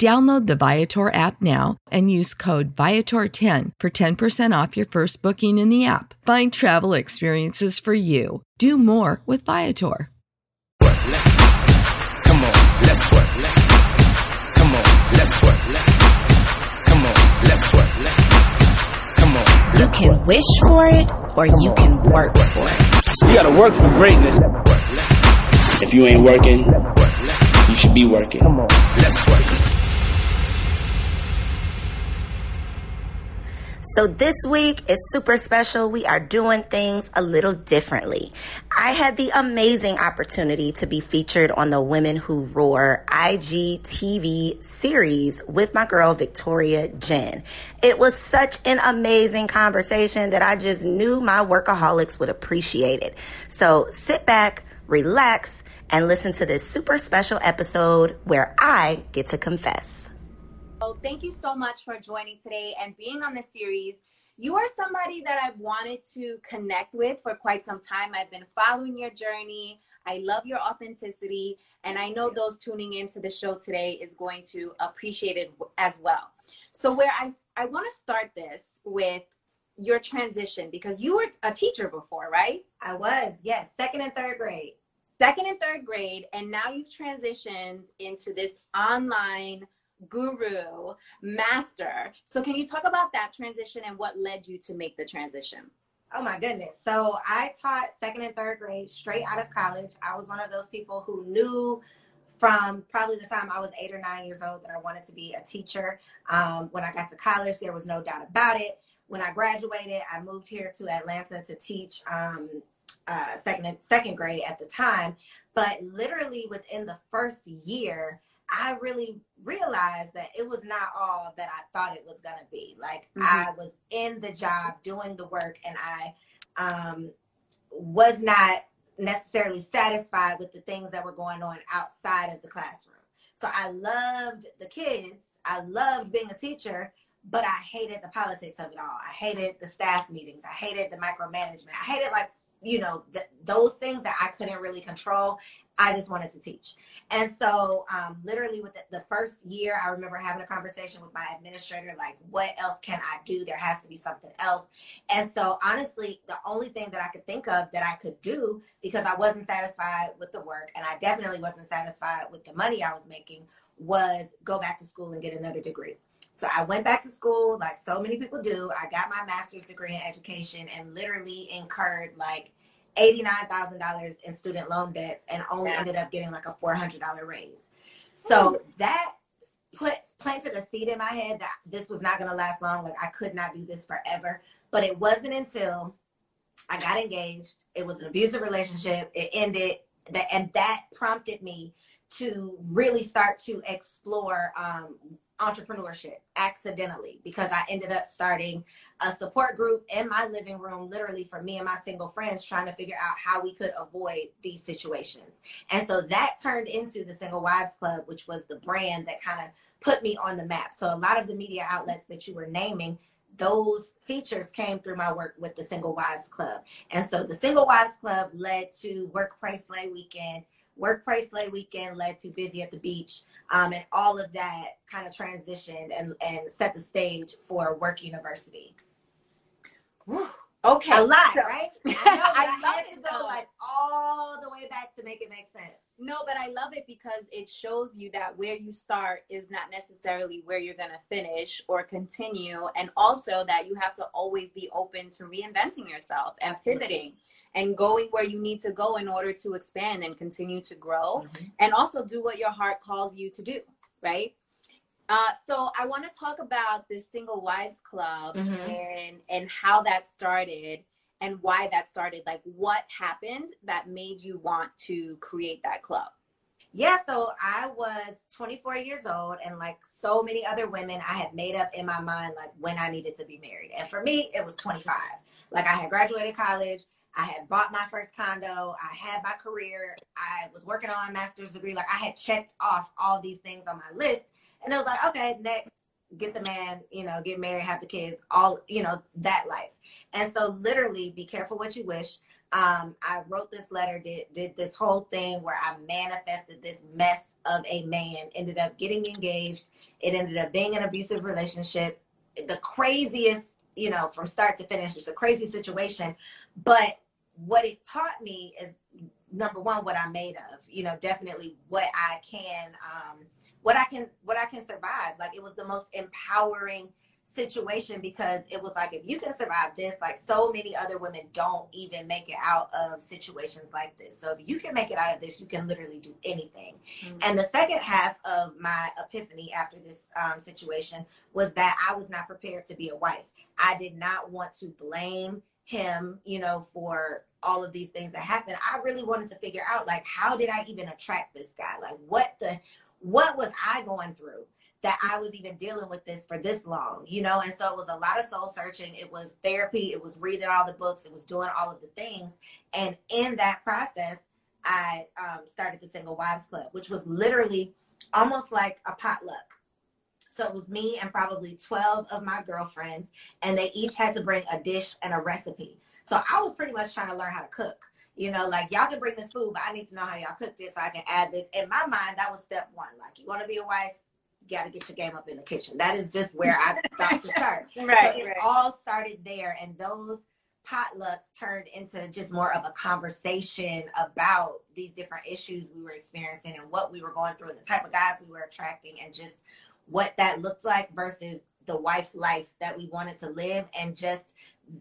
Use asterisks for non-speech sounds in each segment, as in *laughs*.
Download the Viator app now and use code Viator10 for 10% off your first booking in the app. Find travel experiences for you. Do more with Viator. Come on, let's work. Let's come on, let's work. Let's come on, let's work. Let's come on. You can wish for it or you can work for it. You gotta work for greatness. If you ain't working, you should be working. Let's work. So this week is super special. We are doing things a little differently. I had the amazing opportunity to be featured on the Women Who Roar IGTV series with my girl Victoria Jen. It was such an amazing conversation that I just knew my workaholics would appreciate it. So sit back, relax, and listen to this super special episode where I get to confess. So thank you so much for joining today and being on the series. You are somebody that I've wanted to connect with for quite some time. I've been following your journey. I love your authenticity, and I know those tuning into the show today is going to appreciate it as well. So, where I I want to start this with your transition because you were a teacher before, right? I was, yes, second and third grade. Second and third grade, and now you've transitioned into this online guru, master. So, can you talk about that transition and what led you to make the transition? Oh my goodness. So I taught second and third grade straight out of college. I was one of those people who knew from probably the time I was eight or nine years old that I wanted to be a teacher. Um, when I got to college, there was no doubt about it. When I graduated, I moved here to Atlanta to teach um, uh, second second grade at the time. But literally within the first year, I really realized that it was not all that I thought it was going to be. Like mm-hmm. I was in the job doing the work and I um, was not necessarily satisfied with the things that were going on outside of the classroom. So I loved the kids. I loved being a teacher, but I hated the politics of it all. I hated the staff meetings. I hated the micromanagement. I hated like you know th- those things that I couldn't really control I just wanted to teach. And so, um, literally, with the, the, first year, I remember having a conversation with my administrator like, what else can I do? There has to be something else. And so, honestly, the only thing that I could think of that I could do because I wasn't satisfied with the work and I definitely wasn't satisfied with the money I was making was go back to school and get another degree. So I went back to school like so many people do. I got my master's degree in education and literally incurred like $89,000 in student loan debts and only ended up getting like a $400 raise. So that put planted a seed in my head that this was not going to last long. Like I could not do this forever. But it wasn't until I got engaged. It was an abusive relationship. It ended that, and that prompted me to really start to explore um, entrepreneurship accidentally because I ended up starting a support group in my living room, literally for me and my single friends, trying to figure out how we could avoid these situations. And so that turned into the Single Wives Club, which was the brand that kind of put me on the map. So a lot of the media outlets that you were naming, those features came through my work with the Single Wives Club. And so the Single Wives Club led to Work Pray Slay Weekend. Work Pray Slay Weekend led to Busy at the Beach. Um, and all of that kind of transitioned and, and set the stage for Work University. Okay. A lot, So- right? *laughs* I, know, I I, love it, go though. like all the way back to make it make sense. No, but I love it because it shows you that where you start is not necessarily where you're going to finish or continue. And also that you have to always be open to reinventing yourself and pivoting and going where you need to go in order to expand and continue to grow Mm-hmm. and also do what your heart calls you to do, right? Uh, so I want to talk about this Single Wives Club Mhm. and and how that started and why that started. Like, what happened that made you want to create that club? Yeah, so I was 24 years old, and like so many other women, I had made up in my mind like when I needed to be married. And for me, it was 25. Like I had graduated college, I had bought my first condo, I had my career, I was working on master's degree. Like I had checked off all these things on my list, and I was like, okay, next, get the man, you know, get married, have the kids, all you know, that life. And so, literally, be careful what you wish um, I wrote this letter, did did this whole thing where I manifested this mess of a man, ended up getting engaged. It ended up being an abusive relationship, the craziest, you know, from start to finish. It's a crazy situation, but what it taught me is number one, what I'm made of. You know, definitely what I can, um, what I can, what I can survive. Like it was the most empowering situation because it was like if you can survive this like so many other women don't even make it out of situations like this so if you can make it out of this you can literally do anything Mhm. and the second half of my epiphany after this um, situation was that i was not prepared to be a wife i did not want to blame him you know for all of these things that happened i really wanted to figure out like how did i even attract this guy like what the what was i going through that I was even dealing with this for this long, you know? And so it was a lot of soul searching. It was therapy. It was reading all the books. It was doing all of the things. And in that process, I um, started the Single Wives Club, which was literally almost like a potluck. So it was me and probably 12 of my girlfriends, and they each had to bring a dish and a recipe. So I was pretty much trying to learn how to cook. You know, like y'all can bring this food, but I need to know how y'all cook this so I can add this. In my mind, that was step one. Like, you want to be a wife, you got to get your game up in the kitchen. That is just where I *laughs* thought to start. Right, so it right. all started there, and those potlucks turned into just more of a conversation about these different issues we were experiencing and what we were going through, and the type of guys we were attracting, and just what that looked like versus the wife life that we wanted to live, and just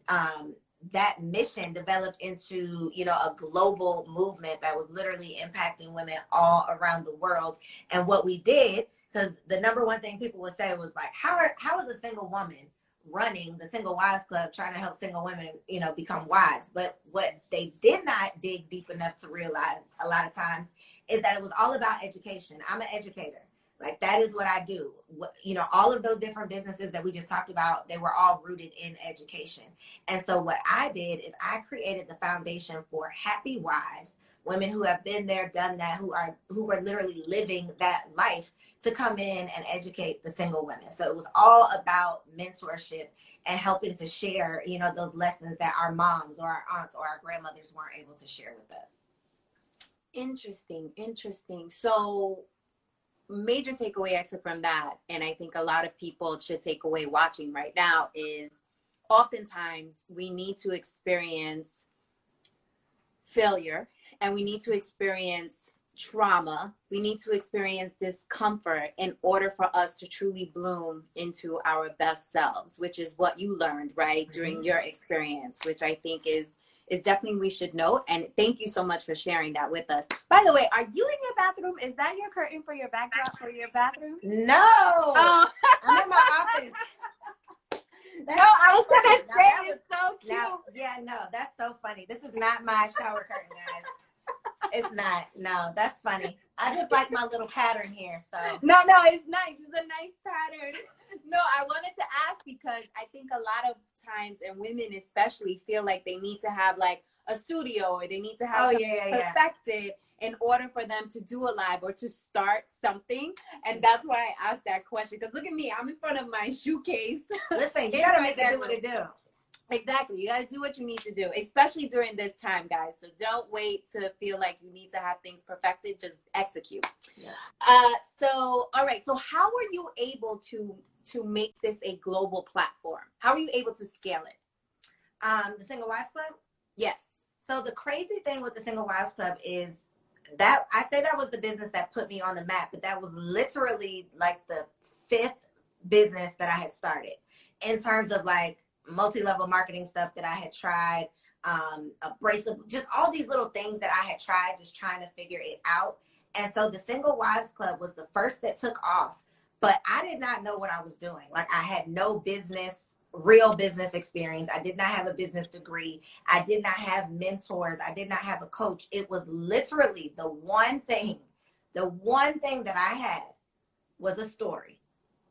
um, that mission developed into you know a global movement that was literally impacting women all around the world. And what we did because the number one thing people would say was like, how are, how is a single woman running the Single Wives Club trying to help single women, you know, become wives? But what they did not dig deep enough to realize a lot of times is that it was all about education. I'm an educator. Like that is what I do. What, you know, all of those different businesses that we just talked about, they were all rooted in education. And so what I did is I created the foundation for happy wives, women who have been there, done that, who are who were literally living that life to come in and educate the single women. So it was all about mentorship and helping to share, you know, those lessons that our moms or our aunts or our grandmothers weren't able to share with us. Interesting, interesting. So, major takeaway I took from that, and I think a lot of people should take away watching right now is oftentimes we need to experience failure and we need to experience trauma. We need to experience discomfort in order for us to truly bloom into our best selves, which is what you learned, right, during mm-hmm. your experience, which I think is is definitely we should know. And thank you so much for sharing that with us. By the way, are you in your bathroom? Is that your curtain for your backdrop for your bathroom? No, Oh, I'm in my office. *laughs* no, I was gonna Now say it's so cute. Now, yeah, no, that's so funny. This is not my shower curtain, guys. It's not. No, that's funny. I just like my little pattern here. So No, no, it's nice. It's a nice pattern. No, I wanted to ask because I think a lot of times, and women especially, feel like they need to have like a studio or they need to have Oh, yeah, yeah, yeah. perfected in order for them to do a live or to start something. And that's why I asked that question. Because look at me, I'm in front of my shoe case. *laughs* Listen, you gotta make it do what it do. Exactly. You got to do what you need to do, especially during this time, guys. So don't wait to feel like you need to have things perfected. Just execute. Yeah. Uh, so, all right. So, how were you able to to make this a global platform? How are you able to scale it? Um, the Single Wives Club. Yes. So the crazy thing with the Single Wives Club is that I say that was the business that put me on the map, but that was literally like the fifth business that I had started in terms of like multi-level marketing stuff that I had tried, um, a bracelet, just all these little things that I had tried, just trying to figure it out. And so the Single Wives Club was the first that took off, but I did not know what I was doing. Like I had no business, real business experience. I did not have a business degree. I did not have mentors. I did not have a coach. It was literally the one thing, the one thing that I had was a story.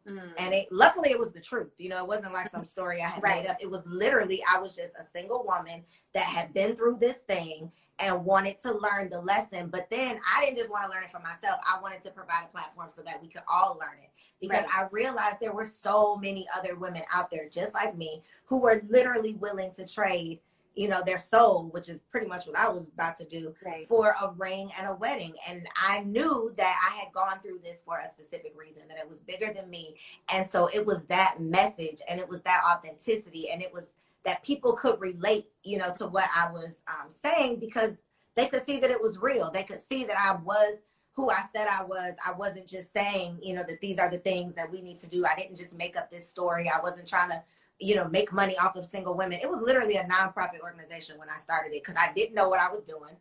Mm. And it luckily it was the truth. You know, it wasn't like some *laughs* story I had Right. made up. It was literally I was just a single woman that had been through this thing and wanted to learn the lesson. But then I didn't just want to learn it for myself. I wanted to provide a platform so that we could all learn it. Because Right. I realized there were so many other women out there just like me who were literally willing to trade, you know, their soul, which is pretty much what I was about to do Right. for a ring and a wedding. And I knew that I had gone through this for a specific reason, that it was bigger than me. And so it was that message and it was that authenticity and it was that people could relate, you know, to what I was um, saying because they could see that it was real. They could see that I was who I said I was. I wasn't just saying, you know, that these are the things that we need to do. I didn't just make up this story. I wasn't trying to you know, make money off of single women. It was literally a nonprofit organization when I started it because I didn't know what I was doing.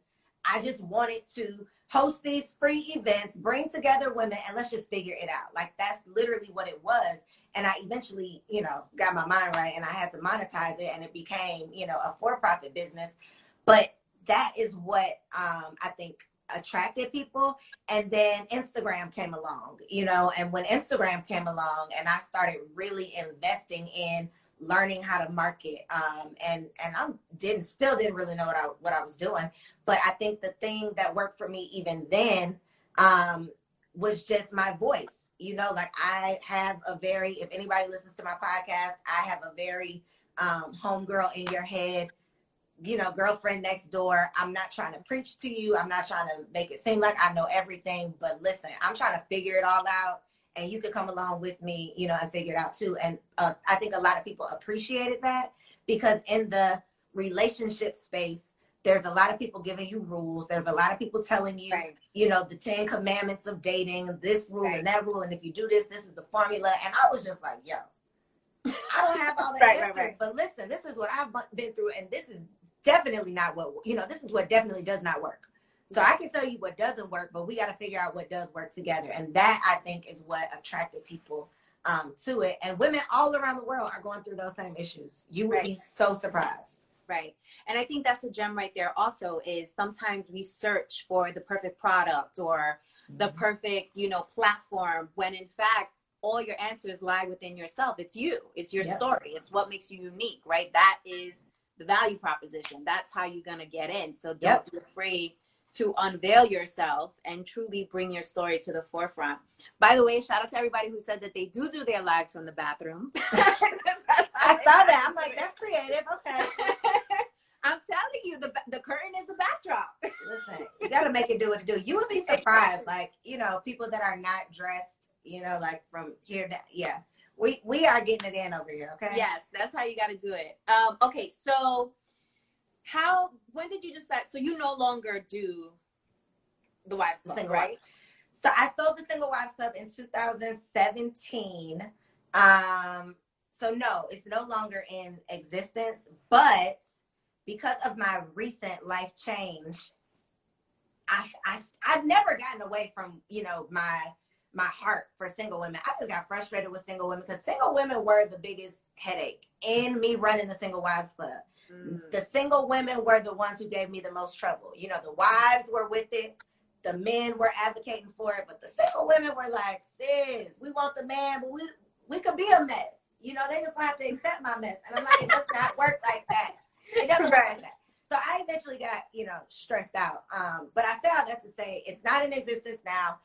I just wanted to host these free events, bring together women, and let's just figure it out. Like that's literally what it was. And I eventually, you know, got my mind right and I had to monetize it and it became, you know, a for-profit business. But that is what um, I think attracted people and then instagram came along you know and when instagram came along and i started really investing in learning how to market um, and and i didn't still didn't really know what i what i was doing but i think the thing that worked for me even then um, was just my voice you know like i have a very if anybody listens to my podcast i have a very um, homegirl in your head you know, girlfriend next door. I'm not trying to preach to you. I'm not trying to make it seem like I know everything. But listen, I'm trying to figure it all out. And you could come along with me, you know, and figure it out too. And uh, I think a lot of people appreciated that because in the relationship space, there's a lot of people giving you rules. There's a lot of people telling you, Right. you know, the 10 commandments of dating, this rule Right. and that rule. And if you do this, this is the formula. And I was just like, yo, I don't have all the *laughs* Right, right, answers. right. But listen, this is what I've been through. And this is definitely not what, you know, this is what definitely does not work. So I can tell you what doesn't work, but we got to figure out what does work together. And that I think is what attracted people um, to it. And women all around the world are going through those same issues. You would be so surprised. Right. And I think that's a gem right there also is sometimes we search for the perfect product or the perfect, you know, platform when in fact all your answers lie within yourself. It's you. It's your Yep. story. It's what makes you unique, right? That is the value proposition. That's how you're going to get in. So don't Yep. be afraid to unveil yourself and truly bring your story to the forefront. By the way, shout out to everybody who said that they do do their lives from the bathroom. *laughs* *laughs* I saw that. I'm like, that's creative. Okay. *laughs* I'm telling you, the the curtain is the backdrop. Listen, you got to make it do what it do. You would be surprised, like you know, people that are not dressed, you know, like from here. To, yeah, we we are getting it in over here. Okay. Yes, that's how you got to do it. Um, okay, so how? When did you decide? So you no longer do the wives club, single right? wives. So I sold the Single Wives Club in 2017. Um, so no, it's no longer in existence. But because of my recent life change, I I I've never gotten away from you know my my heart for single women. I just got frustrated with single women because single women were the biggest headache in me running the Single Wives Club Mm. the single women were the ones who gave me the most trouble. You know, the wives were with it, the men were advocating for it, but the single women were like, sis, we want the man, but we we could be a mess. You know, they just have to accept my mess. And I'm like, it does not work like that. It doesn't work like that. So I eventually got, you know, stressed out. Um, but I say all that to say it's not in existence now.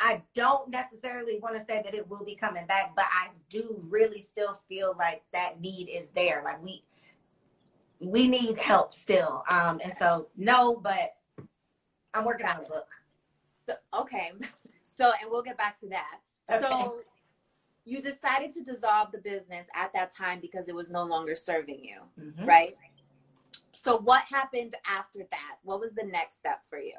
I don't necessarily want to say that it will be coming back, but I do really still feel like that need is there. Like we we need help still. Um, and so no, but I'm working on a book. So, okay. *laughs* So and we'll get back to that. Okay. So you decided to dissolve the business at that time because it was no longer serving you, Mhm. right? So what happened after that? What was the next step for you?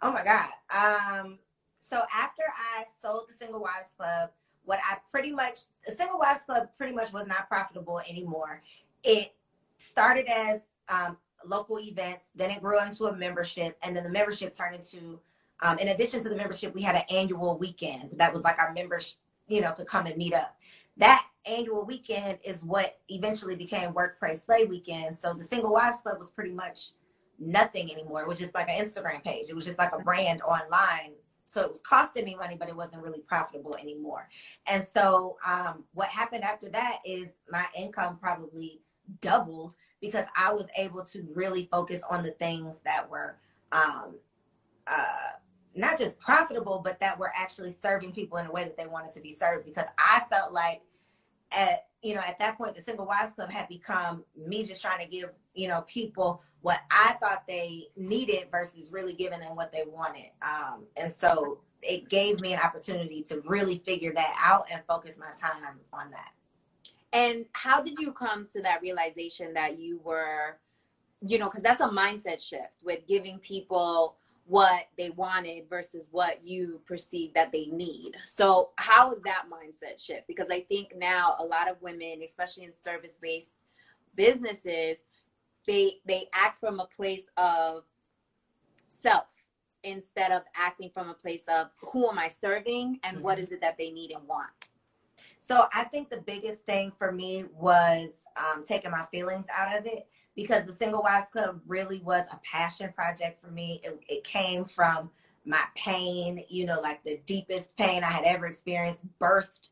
Oh my God. Um, so after I sold the Single Wives Club, what I pretty much the Single Wives Club pretty much was not profitable anymore. It started as um, local events, then it grew into a membership, and then the membership turned into, um, in addition to the membership, we had an annual weekend that was like our members, you know, could come and meet up. That annual weekend is what eventually became Work Pray Slay Weekend. So the Single Wives Club was pretty much nothing anymore. It was just like an Instagram page. It was just like a brand online. So it was costing me money, but it wasn't really profitable anymore. And so um, what happened after that is my income probably doubled because I was able to really focus on the things that were um, uh, not just profitable, but that were actually serving people in a way that they wanted to be served. Because I felt like at you know at that point the single wives club had become me just trying to give you know people what i thought they needed versus really giving them what they wanted um, and so it gave me an opportunity to really figure that out and focus my time on that And how did you come to that realization that you were, you know, because that's a mindset shift with giving people what they wanted versus what you perceive that they need. So, how is that mindset shift? Because I think now a lot of women, especially in service-based businesses, they they act from a place of self instead of acting from a place of who am I serving and what Mhm. is it that they need and want. So I think the biggest thing for me was um, taking my feelings out of it because the Single Wives Club really was a passion project for me. It, it came from my pain, you know, like the deepest pain I had ever experienced, birthed,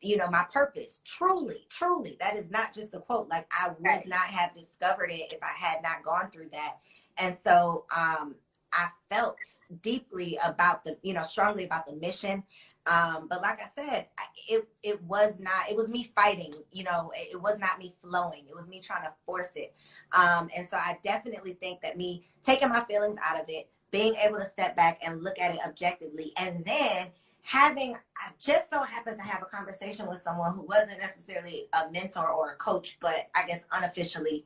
you know, my purpose. Truly, truly. That is not just a quote. Like I would Right. not have discovered it if I had not gone through that. And so um, I felt deeply about the, you know, strongly about the mission. Um, but like I said, it it was not. It was me fighting. You know, it, it was not me flowing. It was me trying to force it. Um, and so I definitely think that me taking my feelings out of it, being able to step back and look at it objectively, and then having I just so happened to have a conversation with someone who wasn't necessarily a mentor or a coach, but I guess unofficially,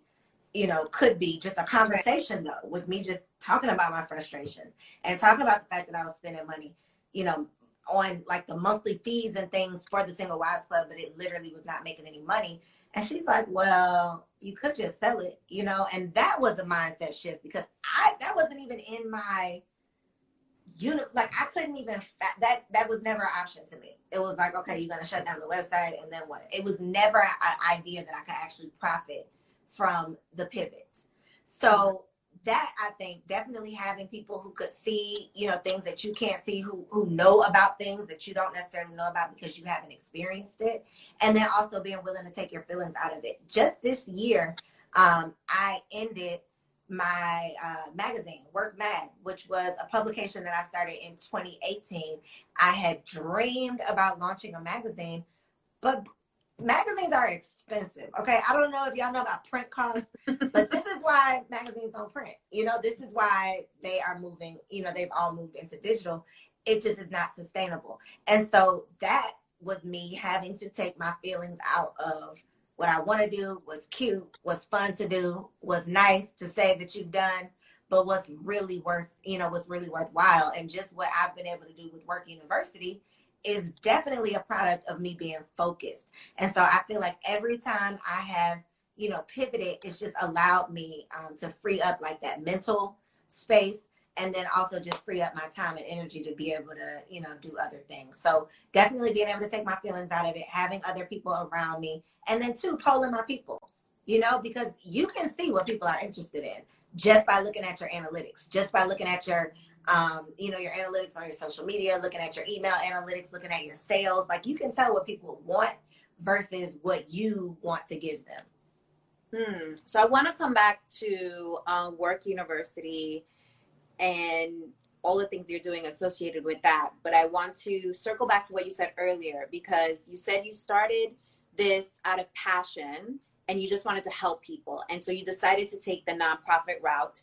you know, could be just a conversation though, with me just talking about my frustrations and talking about the fact that I was spending money, you know, on like the monthly fees and things for the Single Wives Club, but it literally was not making any money. And she's like, "Well, you could just sell it, you know." And that was a mindset shift because I that wasn't even in my unit. Like I couldn't even that that was never an option to me. It was like, okay, you're gonna shut down the website, and then what? It was never an idea that I could actually profit from the pivot. So that I think definitely having people who could see, you know, things that you can't see, who who know about things that you don't necessarily know about because you haven't experienced it, and then also being willing to take your feelings out of it. Just this year, um, I ended my uh, magazine, Work Mag, which was a publication that I started in 2018. I had dreamed about launching a magazine, but magazines are expensive. Okay, I don't know if y'all know about print costs, *laughs* but this is why magazines don't print. You know, this is why they are moving. You know, they've all moved into digital. It just is not sustainable, and so that was me having to take my feelings out of what I want to do. Was cute, was fun to do, was nice to say that you've done, but what's really worth, you know, what's really worthwhile, and just what I've been able to do with Work University is definitely a product of me being focused. And so I feel like every time I have, you know, pivoted, it's just allowed me um, to free up like that mental space and then also just free up my time and energy to be able to, you know, do other things. So definitely being able to take my feelings out of it, having other people around me, and then two, polling my people, you know, because you can see what people are interested in just by looking at your analytics, just by looking at your um, you know, your analytics on your social media, looking at your email analytics, looking at your sales. Like you can tell what people want versus what you want to give them. Hmm. So I want to come back to um, Work University and all the things you're doing associated with that. But I want to circle back to what you said earlier because you said you started this out of passion and you just wanted to help people. And so you decided to take the nonprofit route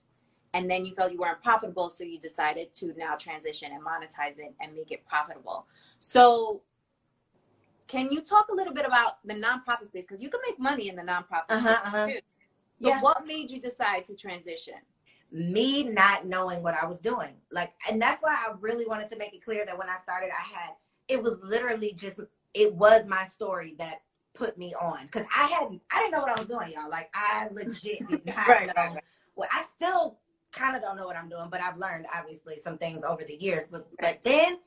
and then you felt you weren't profitable. So you decided to now transition and monetize it and make it profitable. So can you talk a little bit about the nonprofit space? Because you can make money in the nonprofit Uh-huh, uh-huh. too. So Yeah. what made you decide to transition? Me not knowing what I was doing. Like, and that's why I really wanted to make it clear that when I started, I had, it was literally just, it was my story that put me on. Cause I hadn't, I didn't know what I was doing, y'all. Like, I *laughs* legit did not Right, know. right, right. Well, I still kind of don't know what I'm doing, but I've learned obviously some things over the years. But, but then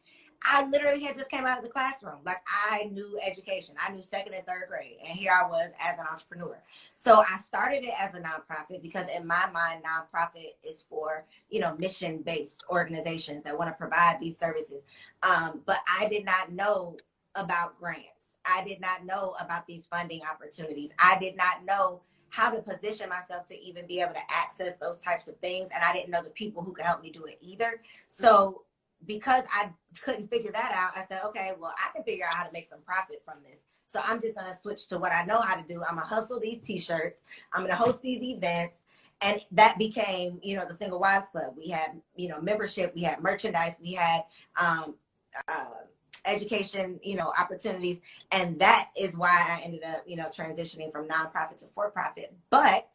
I literally had just came out of the classroom. Like I knew education. I knew second and third grade. And here I was as an entrepreneur. So I started it as a nonprofit because in my mind, nonprofit is for, you know, mission-based organizations that want to provide these services. Um, but I did not know about grants. I did not know about these funding opportunities. I did not know how to position myself to even be able to access those types of things. And I didn't know the people who could help me do it either. So because I couldn't figure that out, I said, okay, well, I can figure out how to make some profit from this. So I'm just gonna switch to what I know how to do. I'm gonna hustle these t-shirts. I'm gonna host these events. And that became, you know, the Single Wives Club. We had, you know, membership, we had merchandise, we had um, uh, education, you know, opportunities. And that is why I ended up, you know, transitioning from nonprofit to for-profit. But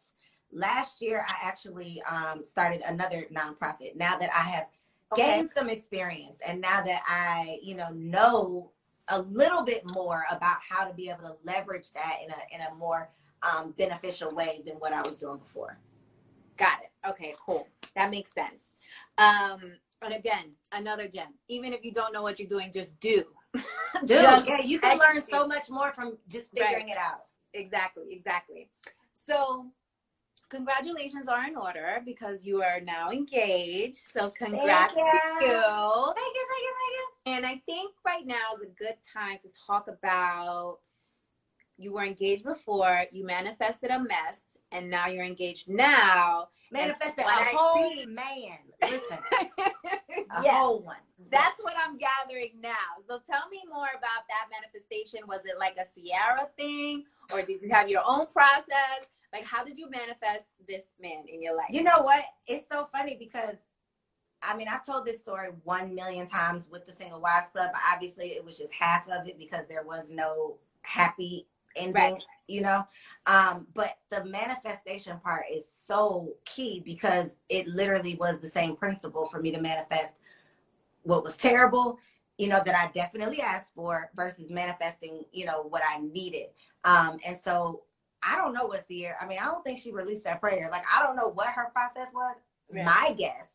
last year I actually um, started another nonprofit. Now that I have Okay. gained some experience and now that I, you know, know a little bit more about how to be able to leverage that in a in a more um, beneficial way than what I was doing before. Got it. Okay, cool. That makes sense. Um, and again, another gem. Even if you don't know what you're doing, just do. *laughs* Dude, Just yeah, you can learn so much more from just figuring it out. Exactly, exactly. So, congratulations are in order because you are now engaged. So, congrats Thank to you. you. Thank you, thank you, thank you. And I think right now is a good time to talk about you were engaged before, you manifested a mess, and now you're engaged now. Manifested a whole see- man. Listen, *laughs* a yeah, whole one. that's what I'm gathering now. So tell me more about that manifestation. Was it like a Ciara thing, or did you have your own process? Like, how did you manifest this man in your life? You know what? It's so funny because I mean, I've told this story one million times with the Single Wives Club, but obviously it was just half of it because there was no happy ending, Right. you know? Um, but the manifestation part is so key because it literally was the same principle for me to manifest what was terrible, you know, that I definitely asked for versus manifesting, you know, what I needed. Um, and so I don't know what's the year. I mean, I don't think she released that prayer. Like, I don't know what her process was. Right. My guess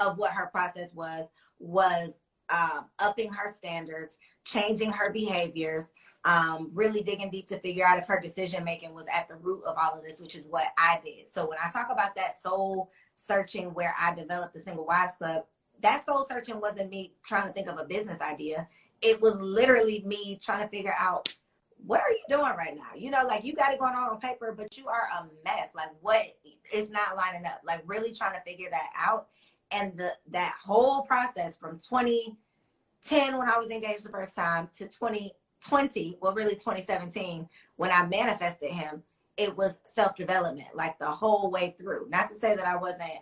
of what her process was was um, upping her standards, changing her behaviors, um, really digging deep to figure out if her decision making was at the root of all of this, which is what I did. So when I talk about that soul searching where I developed the Single Wives Club, that soul searching wasn't me trying to think of a business idea. It was literally me trying to figure out what are you doing right now? You know, like you got it going on on paper, but you are a mess. Like what is not lining up? Like really trying to figure that out. And the that whole process from 2010 when I was engaged the first time to 2020, well really 2017 when I manifested him, it was self-development like the whole way through. Not to say that I wasn't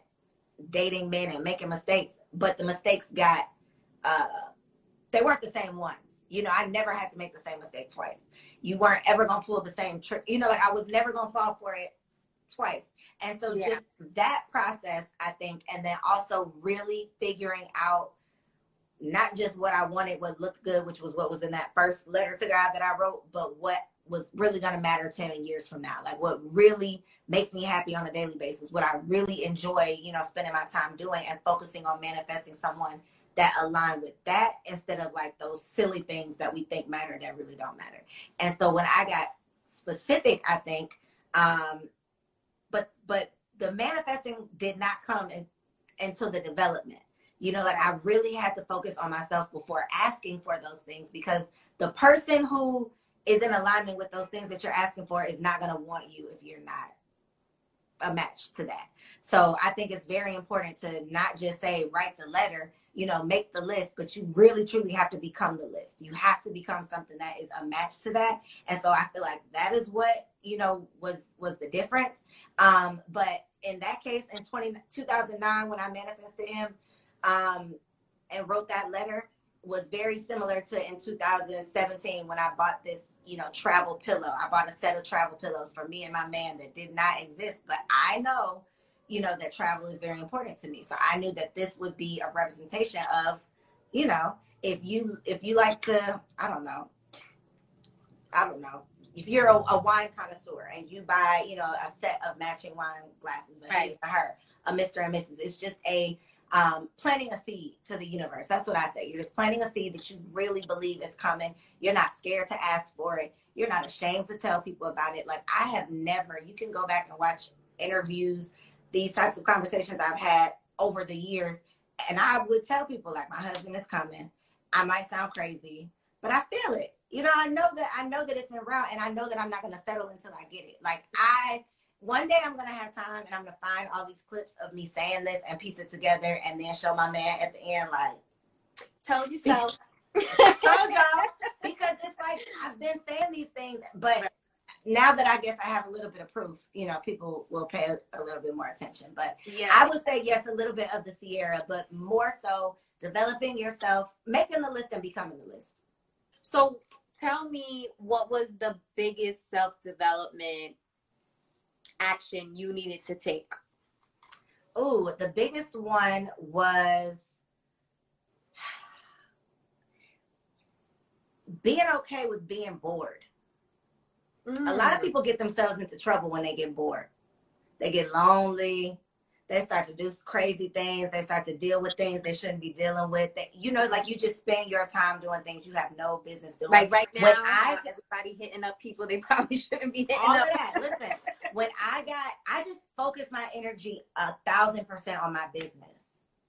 dating men and making mistakes, but the mistakes got uh they weren't the same ones. You know, I never had to make the same mistake twice. You weren't ever gonna pull the same trick. You know, like I was never gonna fall for it twice. And so Yeah. just that process, I think, and then also really figuring out not just what I wanted, what looked good, which was what was in that first letter to God that I wrote, but what was really going to matter 10 years from now. Like what really makes me happy on a daily basis, what I really enjoy, you know, spending my time doing and focusing on manifesting someone that align with that instead of like those silly things that we think matter that really don't matter. And so when I got specific, I think, um, but but the manifesting did not come in, until the development You know, like I really had to focus on myself before asking for those things because the person who is in alignment with those things that you're asking for is not going to want you if you're not a match to that. So I think it's very important to not just say write the letter, you know, make the list, but you really truly have to become the list. You have to become something that is a match to that. And so I feel like that is what, you know, was was the difference. Um, but in that case in 20, 2009 when I manifested him um, and wrote that letter was very similar to in 2017 when I bought this you know, travel pillow. I bought a set of travel pillows for me and my man that did not exist, but I know, you know, that travel is very important to me. So I knew that this would be a representation of, you know, if you if you like to, I don't know, I don't know, if you're a, a wine connoisseur and you buy, you know, a set of matching wine glasses, right. for her, a Mr. and Mrs. It's just a um, planting a seed to the universe. That's what I say. You're just planting a seed that you really believe is coming. You're not scared to ask for it. You're not ashamed to tell people about it. Like I have never, you can go back and watch interviews, these types of conversations I've had over the years. And I would tell people like my husband is coming. I might sound crazy, but I feel it. You know, I know that I know that it's in route and I know that I'm not gonna settle until I get it. Like I one day I'm gonna have time and I'm gonna find all these clips of me saying this and piece it together and then show my man at the end like told you so. *laughs* *laughs* told y'all because it's like I've been saying these things, but. Now that I guess I have a little bit of proof, you know, people will pay a little bit more attention. But yeah. I would say yes, a little bit of the Ciara, but more so developing yourself, making the list and becoming the list. So tell me what was the biggest self development action you needed to take? Oh, the biggest one was *sighs* being okay with being bored. Mm. A lot of mm. people get themselves into trouble when they get bored. They get lonely they start to do crazy things. They start to deal with things they shouldn't be dealing with. They, you know, like you just spend your time doing things you have no business doing. Like right now, when I, everybody hitting up people they *laughs* probably shouldn't be hitting all up. of that. Listen, when I got, I just focused my energy a thousand percent on my business.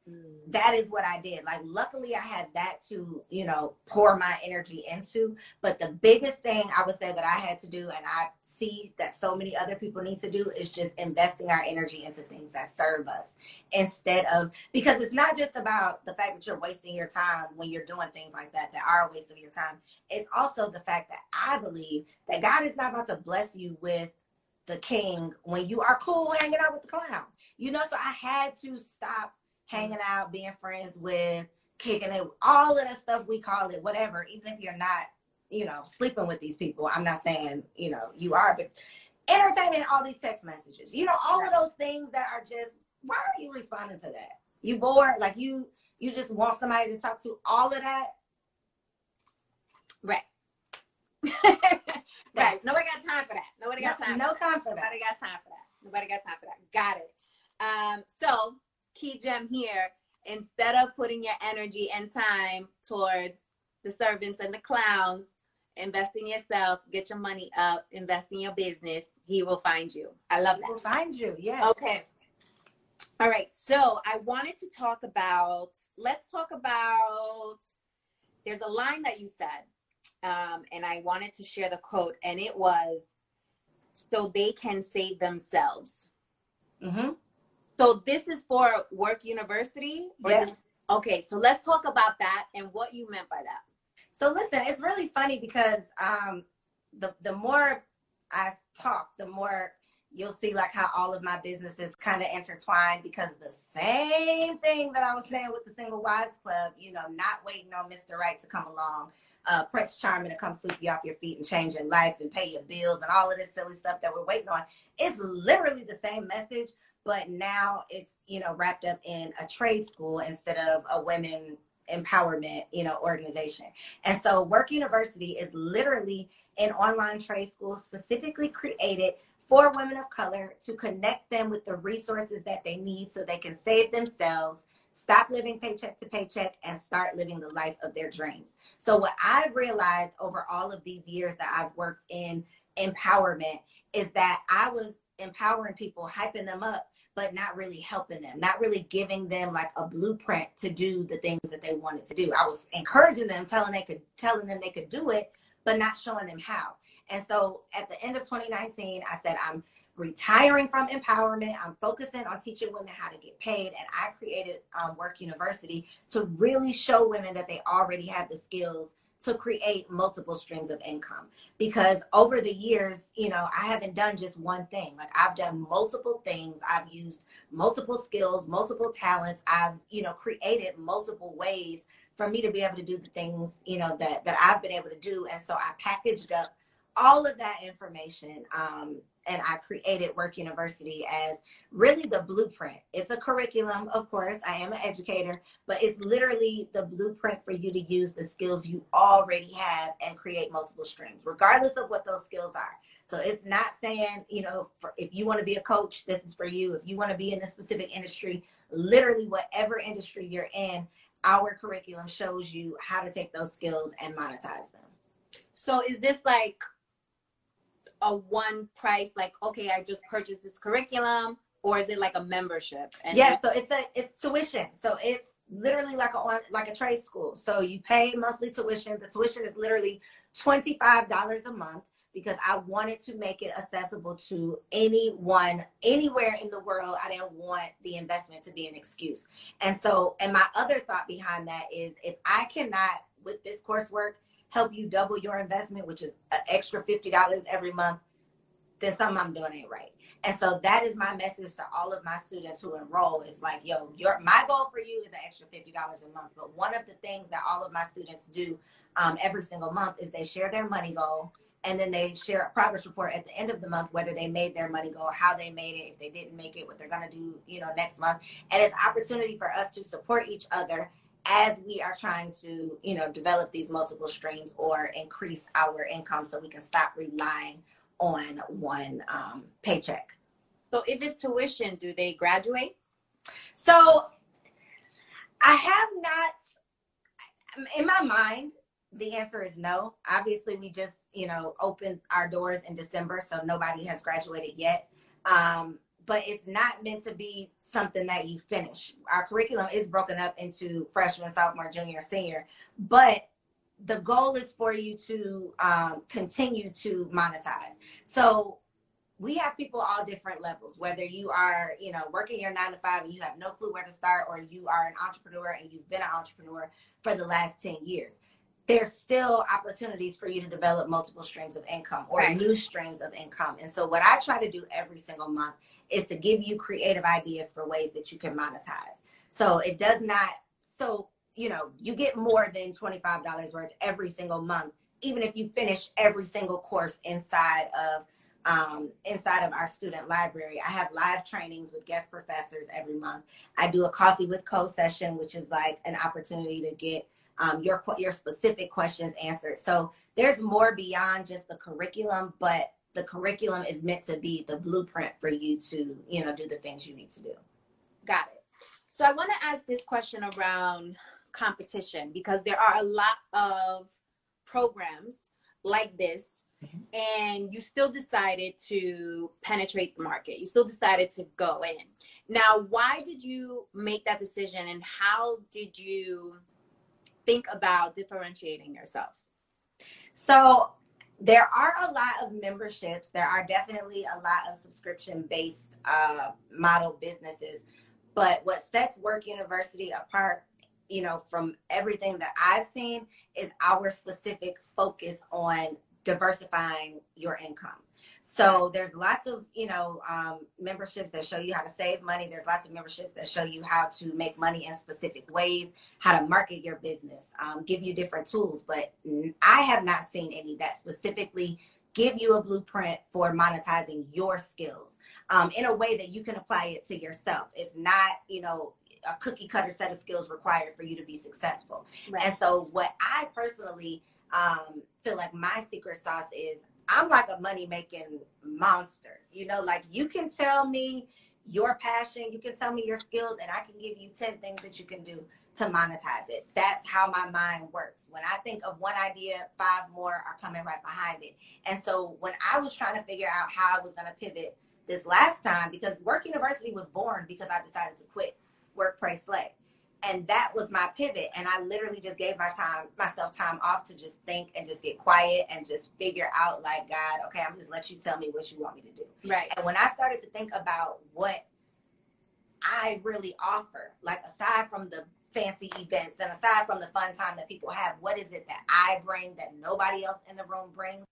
Mm. That is what I did. Like, luckily, I had that to, you know, pour my energy into. But the biggest thing I would say that I had to do, and I see that so many other people need to do, is just investing our energy into things that serve us instead of, because it's not just about the fact that you're wasting your time when you're doing things like that, that are a waste of your time. It's also the fact that I believe that God is not about to bless you with the king when you are cool hanging out with the clown. You know, so I had to stop hanging out, being friends with, kicking it, all of that stuff we call it, whatever, even if you're not, you know, sleeping with these people. I'm not saying, you know, you are, but entertaining all these text messages, you know, all of those things that are just, why are you responding to that? You bored? Like you, you just want somebody to talk to all of that? Right. *laughs* right. Nobody got time for that. Nobody got time. No, no time for that. Nobody got time for that. Nobody got time for that. Got it. Um, so key gem here instead of putting your energy and time towards the servants and the clowns invest in yourself get your money up invest in your business he will find you. I love that he will find you yes. Okay. All right so i wanted to talk about let's talk about there's a line that you said um, and i wanted to share the quote and it was so they can save themselves. Mm-hmm. So this is for Work University? Yes. okay, so let's talk about that and what you meant by that. So listen, it's really funny because um, the the more I talk, the more you'll see like how all of my businesses kind of intertwine because the same thing that I was saying with the Single Wives Club, you know, not waiting on Mr. Right to come along, uh, Prince Charming to come sweep you off your feet and change your life and pay your bills and all of this silly stuff that we're waiting on. It's literally the same message, but now it's you know wrapped up in a trade school instead of a women empowerment you know organization. And so work university is literally an online trade school specifically created for women of color to connect them with the resources that they need so they can save themselves stop living paycheck to paycheck and start living the life of their dreams. So what i've realized over all of these years that i've worked in empowerment is that i was empowering people hyping them up but not really helping them, not really giving them like a blueprint to do the things that they wanted to do. I was encouraging them, telling they could telling them they could do it, but not showing them how. And so at the end of 2019, I said, I'm retiring from empowerment. I'm focusing on teaching women how to get paid. And I created um, Work University to really show women that they already have the skills to create multiple streams of income. Because over the years you know i haven't done just one thing. Like i've done multiple things. I've used multiple skills multiple talents. I've you know created multiple ways for me to be able to do the things you know that that i've been able to do. And so i packaged up all of that information um, and I created Work University as really the blueprint. It's a curriculum, of course. I am an educator, but it's literally the blueprint for you to use the skills you already have and create multiple streams, regardless of what those skills are. So it's not saying, you know, for, if you want to be a coach, this is for you. If you want to be in a specific industry, literally whatever industry you're in, our curriculum shows you how to take those skills and monetize them. So is this like a one price like okay i just purchased this curriculum or is it like a membership and yes so it's a it's tuition so it's literally like a on like a trade school so you pay monthly tuition the tuition is literally $25 a month because I wanted to make it accessible to anyone anywhere in the world. I didn't want the investment to be an excuse. And so, and my other thought behind that is if I cannot, with this coursework, help you double your investment, which is an extra $50 every month, then something I'm doing ain't right. And so that is my message to all of my students who enroll is like, yo, your my goal for you is an extra $50 a month. But one of the things that all of my students do um, every single month is they share their money goal and then they share a progress report at the end of the month whether they made their money goal how they made it if they didn't make it what they're going to do you know next month and it's opportunity for us to support each other as we are trying to, you know, develop these multiple streams or increase our income so we can stop relying on one um, paycheck. So if it's tuition, do they graduate? So I have not, in my mind, the answer is no. Obviously, we just, you know, opened our doors in December, so nobody has graduated yet. Um, but it's not meant to be something that you finish. Our curriculum is broken up into freshman, sophomore, junior, senior, but the goal is for you to um, continue to monetize. So we have people all different levels, whether you are, you know, working your nine to five and you have no clue where to start, or you are an entrepreneur and you've been an entrepreneur for the last 10 years there's still opportunities for you to develop multiple streams of income or right. new streams of income. And so what I try to do every single month is to give you creative ideas for ways that you can monetize. So it does not so you know, you get more than $25 worth every single month even if you finish every single course inside of um, inside of our student library. I have live trainings with guest professors every month. I do a coffee with co session, which is like an opportunity to get um, your your specific questions answered. So there's more beyond just the curriculum, but the curriculum is meant to be the blueprint for you to you know do the things you need to do. Got it. So I want to ask this question around competition because there are a lot of programs like this mm-hmm. and you still decided to penetrate the market you still decided to go in now why did you make that decision and how did you think about differentiating yourself? So there are a lot of memberships. There are definitely a lot of subscription based uh, model businesses. But what sets Work University apart, you know, from everything that I've seen is our specific focus on diversifying your income. So there's lots of, you know, um, memberships that show you how to save money. There's lots of memberships that show you how to make money in specific ways, how to market your business, um, give you different tools. But I have not seen any that specifically give you a blueprint for monetizing your skills um, in a way that you can apply it to yourself. It's not, you know, a cookie cutter set of skills required for you to be successful. Right. And so, what I personally um, feel like my secret sauce is I'm like a money making monster. You know, like you can tell me your passion, you can tell me your skills, and I can give you 10 things that you can do to monetize it. That's how my mind works. When I think of one idea, five more are coming right behind it. And so when I was trying to figure out how I was going to pivot this last time because Work University was born because I decided to quit Work Pray Slay. And that was my pivot. And I literally just gave my time, myself time off to just think and just get quiet and just figure out like, God, okay, I'm just let you tell me what you want me to do. Right. And when I started to think about what I really offer, like aside from the fancy events and aside from the fun time that people have, what is it that I bring that nobody else in the room brings?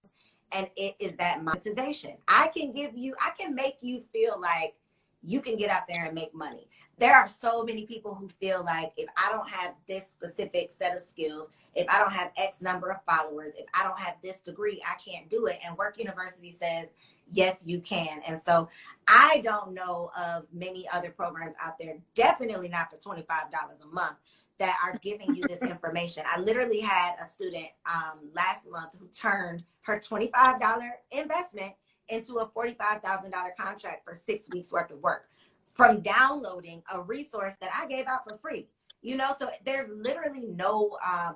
And it is that monetization. I can give you, I can make you feel like you can get out there and make money. There are so many people who feel like if I don't have this specific set of skills, if I don't have X number of followers, if I don't have this degree, I can't do it. And Work University says, yes, you can. And so I don't know of many other programs out there, definitely not for $25 a month, that are giving you this *laughs* information. I literally had a student um, last month who turned her $25 investment into a $45,000 contract for six weeks worth of work from downloading a resource that I gave out for free. You know, so there's literally no, um,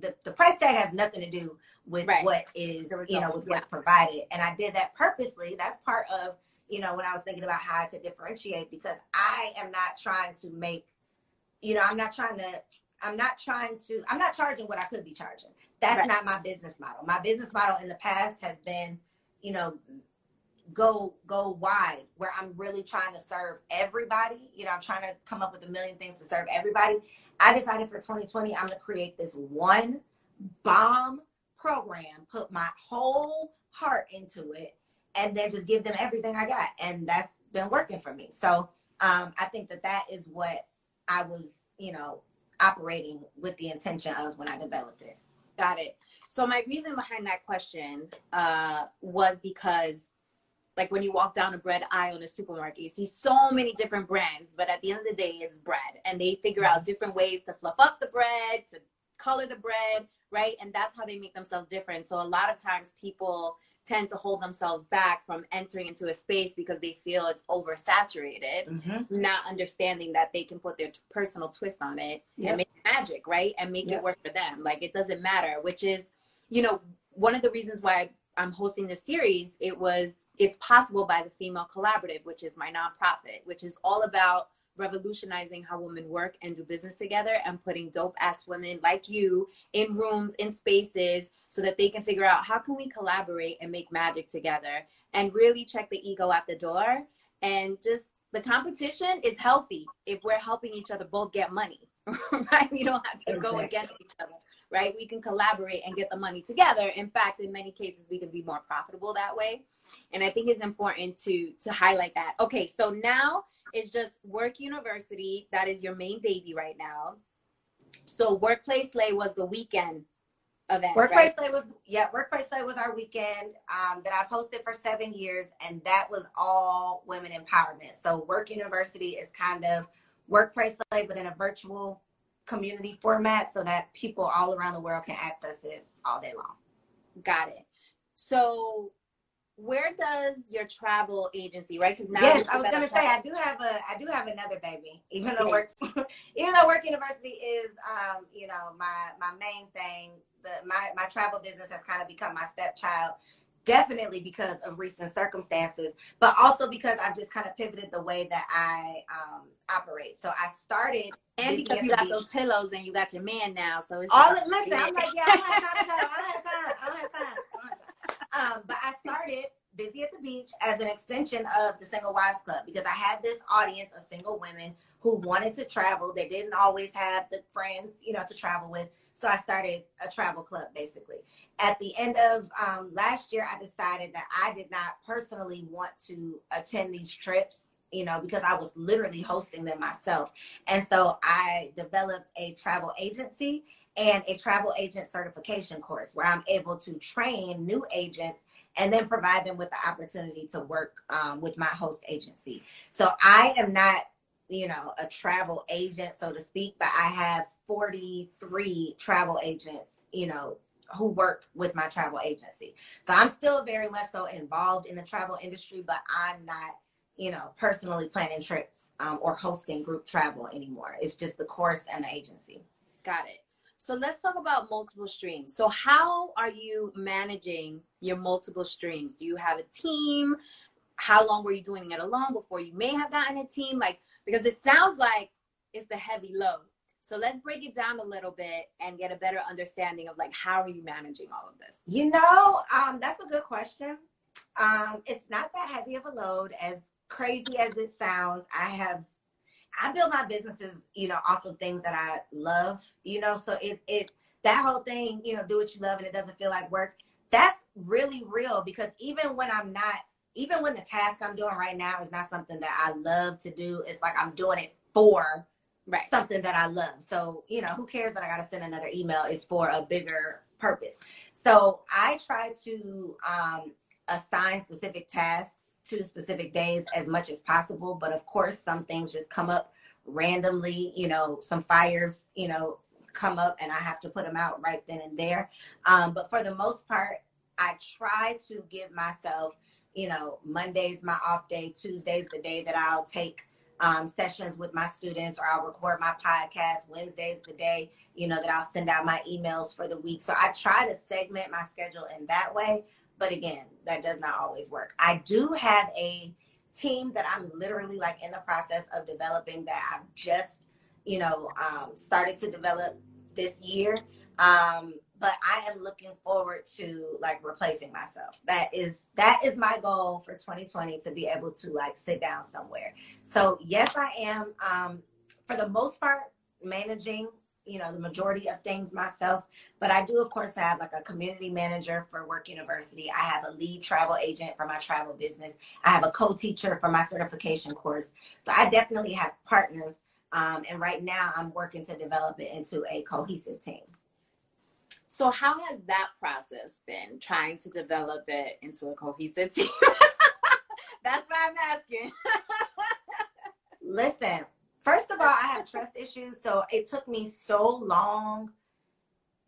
the, the price tag has nothing to do with Right. what is, you know, with what's provided. And I did that purposely. That's part of, you know, when I was thinking about how I could differentiate because I am not trying to make, you know, I'm not trying to, I'm not trying to, I'm not charging what I could be charging. That's Right. not my business model. My business model in the past has been, you know, go go wide where I'm really trying to serve everybody. You know, I'm trying to come up with a million things to serve everybody. I decided for 2020 I'm going to create this one bomb program, put my whole heart into it and then just give them everything I got and that's been working for me. So, um I think that that is what I was, you know, operating with the intention of when I developed it. Got it. So my reason behind that question uh, was because, like, when you walk down a bread aisle in a supermarket, you see so many different brands, but at the end of the day, it's bread, and they figure out different ways to fluff up the bread, to color the bread, right? And that's how they make themselves different. So a lot of times, people tend to hold themselves back from entering into a space because they feel it's oversaturated Mm-hmm. not understanding that they can put their t- personal twist on it Yep. and make magic, right? And make Yep. it work for them. Like it doesn't matter, which is, you know, one of the reasons why I'm hosting this series. It was it's possible by the Female Collaborative, which is my nonprofit, which is all about revolutionizing how women work and do business together and putting dope ass women like you in rooms in spaces so that they can figure out how can we collaborate and make magic together and really check the ego at the door. And just the competition is healthy if we're helping each other both get money *laughs* right? We don't have to go against each other right? We can collaborate and get the money together. In fact in many cases we can be more profitable that way. And i think it's important to to highlight that. Okay so now it's just work university that is your main baby right now so Work Pray Slay was the weekend event Workplace right? Play was yeah, Work Pray Slay was our weekend um, that I've hosted for seven years, and that was all women empowerment. So Work University is kind of Workplace Play, but in a virtual community format, so that people all around the world can access it all day long. got it so where does your travel agency right 'Cause now yes, I was gonna say I do have a I do have another baby. Even though work *laughs* even though work university is um, you know, my my main thing, the my my travel business has kind of become my stepchild. Definitely because of recent circumstances, but also because I've just kind of pivoted the way that I um, operate. So I started and because you got beach. those pillows and you got your man now so it's All listen, I'm like, yeah, I don't have time. I don't have time. I don't have time. I don't have time. Um, but I started Busy at the Beach as an extension of the Single Wives Club because I had this audience of single women who wanted to travel. They didn't always have the friends, you know, to travel with. So I started a travel club basically. At the end of um, last year, I decided that I did not personally want to attend these trips, you know, because I was literally hosting them myself. And so I developed a travel agency and a travel agent certification course where I'm able to train new agents and then provide them with the opportunity to work um, with my host agency. So I am not, you know, a travel agent, so to speak, but I have 43 travel agents, you know, who work with my travel agency. So I'm still very much so involved in the travel industry, but I'm not, you know, personally planning trips um, or hosting group travel anymore. It's just the course and the agency. Got it. So let's talk about multiple streams. So how are you managing your multiple streams? Do you have a team? how long were you doing it alone before you may have gotten a team? Like, because it sounds like it's the heavy load. So let's break it down a little bit and get a better understanding of like how are you managing all of this? You know, um, that's a good question. Um, it's not that heavy of a load as crazy as it sounds. I have I build my businesses, you know, off of things that I love, you know, so it it that whole thing, you know, do what you love and it doesn't feel like work. That's really real because even when I'm not even when the task I'm doing right now is not something that I love to do, it's like I'm doing it for right. something that I love. So, you know, who cares that I got to send another email is for a bigger purpose. So I try to um, assign specific tasks to specific days as much as possible. But of course, some things just come up randomly, you know, some fires, you know, come up and I have to put them out right then and there. Um, but for the most part, I try to give myself, you know, Monday's my off day, Tuesday's the day that I'll take um, sessions with my students or I'll record my podcast. Wednesday's the day, you know, that I'll send out my emails for the week. So I try to segment my schedule in that way. But again, that does not always work. I do have a team that I'm literally like in the process of developing that I've just, you know, um, started to develop this year. Um, but I am looking forward to like replacing myself. That is that is my goal for 2020 to be able to like sit down somewhere. So yes, I am um, for the most part managing you know the majority of things myself. But i do of course have like a community manager for work university. I have a lead travel agent for my travel business. I have a co-teacher for my certification course. So i definitely have partners um, and right now i'm working to develop it into a cohesive team. So how has that process been trying to develop it into a cohesive *laughs* team? That's what i'm asking. *laughs* Listen First of all, I have trust issues, so it took me so long.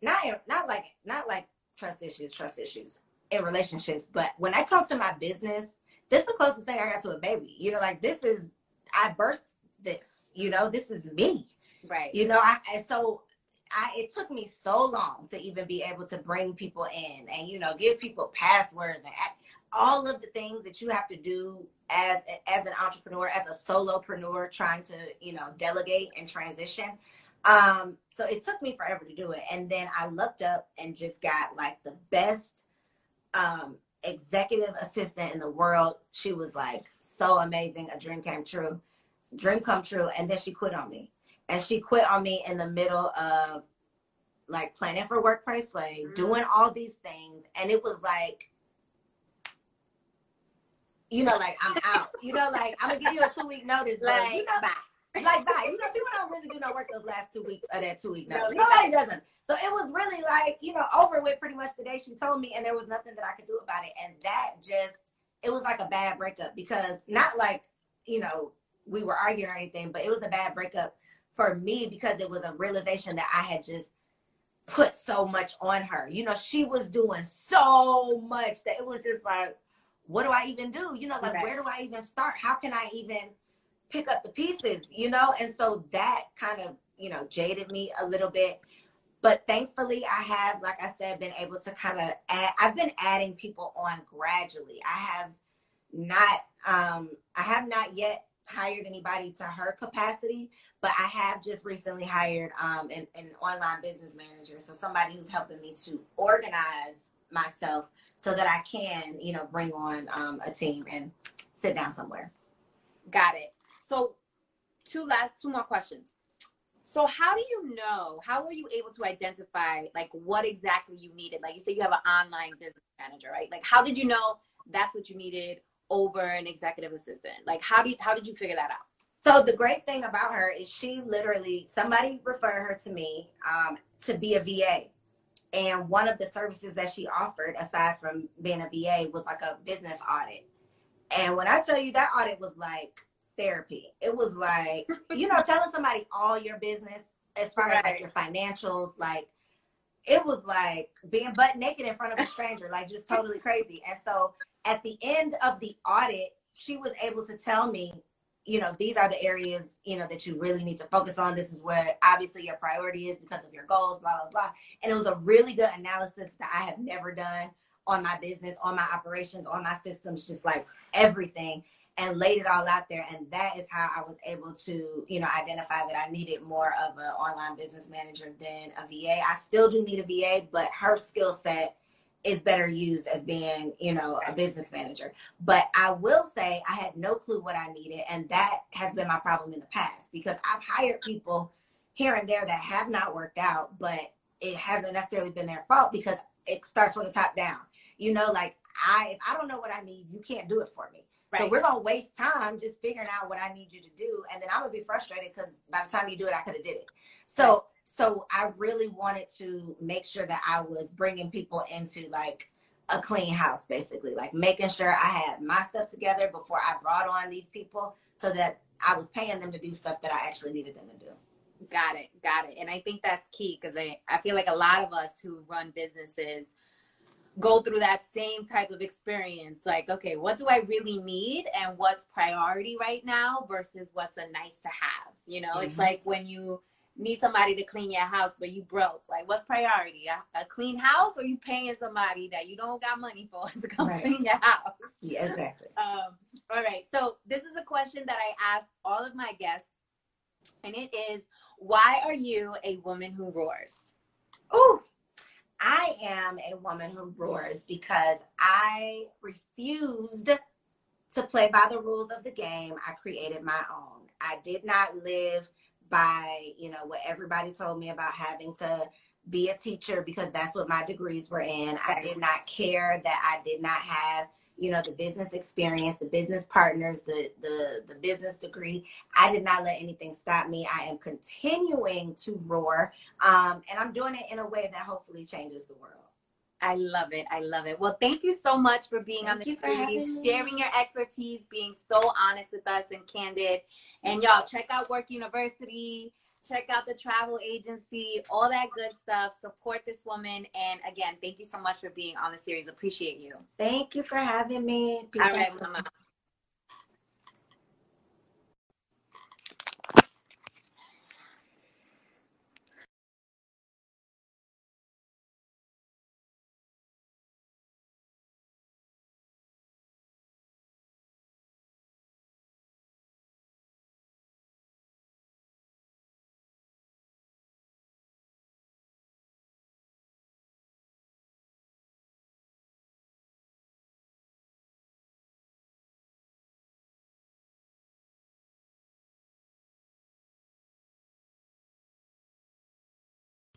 Not not like not like trust issues, trust issues in relationships, but when it comes to my business, this is the closest thing I got to a baby. You know, like this is I birthed this. You know, this is me. Right. You know, I and so I, it took me so long to even be able to bring people in and you know give people passwords and all of the things that you have to do as as an entrepreneur, as a solopreneur, trying to you know delegate and transition. Um, so it took me forever to do it, and then I looked up and just got like the best um, executive assistant in the world. She was like so amazing, a dream came true, dream come true, and then she quit on me, and she quit on me in the middle of like planning for Work Pray Slay, mm-hmm. doing all these things, and it was like you know, like I'm out. You know, like I'm gonna give you a two week notice, but like, you know, bye. like bye. You know, people don't really do no work those last two weeks of that two week notice. No, Nobody doesn't. So it was really like, you know, over with pretty much the day she told me, and there was nothing that I could do about it. And that just, it was like a bad breakup because not like, you know, we were arguing or anything, but it was a bad breakup for me because it was a realization that I had just put so much on her. You know, she was doing so much that it was just like, what do I even do? You know, like where do I even start? How can I even pick up the pieces? You know, and so that kind of, you know, jaded me a little bit. But thankfully, I have, like I said, been able to kind of add, I've been adding people on gradually. I have not, um, I have not yet hired anybody to her capacity, but I have just recently hired um, an, an online business manager. So somebody who's helping me to organize myself so that I can, you know, bring on um, a team and sit down somewhere. Got it. So, two last, two more questions. So, how do you know? How were you able to identify like what exactly you needed? Like you say, you have an online business manager, right? Like, how did you know that's what you needed over an executive assistant? Like, how did how did you figure that out? So the great thing about her is she literally somebody referred her to me um, to be a VA. And one of the services that she offered, aside from being a VA, was like a business audit. And when I tell you that audit was like therapy, it was like, you know, *laughs* telling somebody all your business as far right. as like your financials, like it was like being butt naked in front of a stranger, like just totally crazy. And so at the end of the audit, she was able to tell me you know these are the areas you know that you really need to focus on this is where obviously your priority is because of your goals blah blah blah and it was a really good analysis that i have never done on my business, on my operations, on my systems, just like everything and laid it all out there. And that is how I was able to, you know, identify that I needed more of an online business manager than a VA. I still do need a VA, but her skill set is better used as being, you know, a business manager. But I will say I had no clue what I needed. And that has been my problem in the past because I've hired people here and there that have not worked out, but it hasn't necessarily been their fault because it starts from the top down. You know, like I if I don't know what I need, you can't do it for me. Right. So we're gonna waste time just figuring out what I need you to do, and then I'm gonna be frustrated because by the time you do it, I could have did it. So. So I really wanted to make sure that I was bringing people into like a clean house, basically, like making sure I had my stuff together before I brought on these people, so that I was paying them to do stuff that I actually needed them to do. Got it, got it. And I think that's key because I I feel like a lot of us who run businesses go through that same type of experience like okay what do i really need and what's priority right now versus what's a nice to have you know mm-hmm. it's like when you need somebody to clean your house but you broke. Like what's priority? A, a, clean house or you paying somebody that you don't got money for *laughs* to come right. clean your house? Yeah exactly. *laughs* Um, all right. So this is a question that i ask all of my guests and it is why are you a woman who roars? Oh I am a woman who roars because I refused to play by the rules of the game. I created my own. I did not live by, you know, what everybody told me about having to be a teacher because that's what my degrees were in. I did not care that I did not have you know the business experience the business partners the the the business degree i did not let anything stop me i am continuing to roar um, and i'm doing it in a way that hopefully changes the world I love it. I love it. Well, thank you so much for being thank on the series, sharing your expertise, being so honest with us and candid. And y'all, check out Work University check out the travel agency, all that good stuff. Support this woman. And again, thank you so much for being on the series. Appreciate you. Thank you for having me. Peace all right, Mama.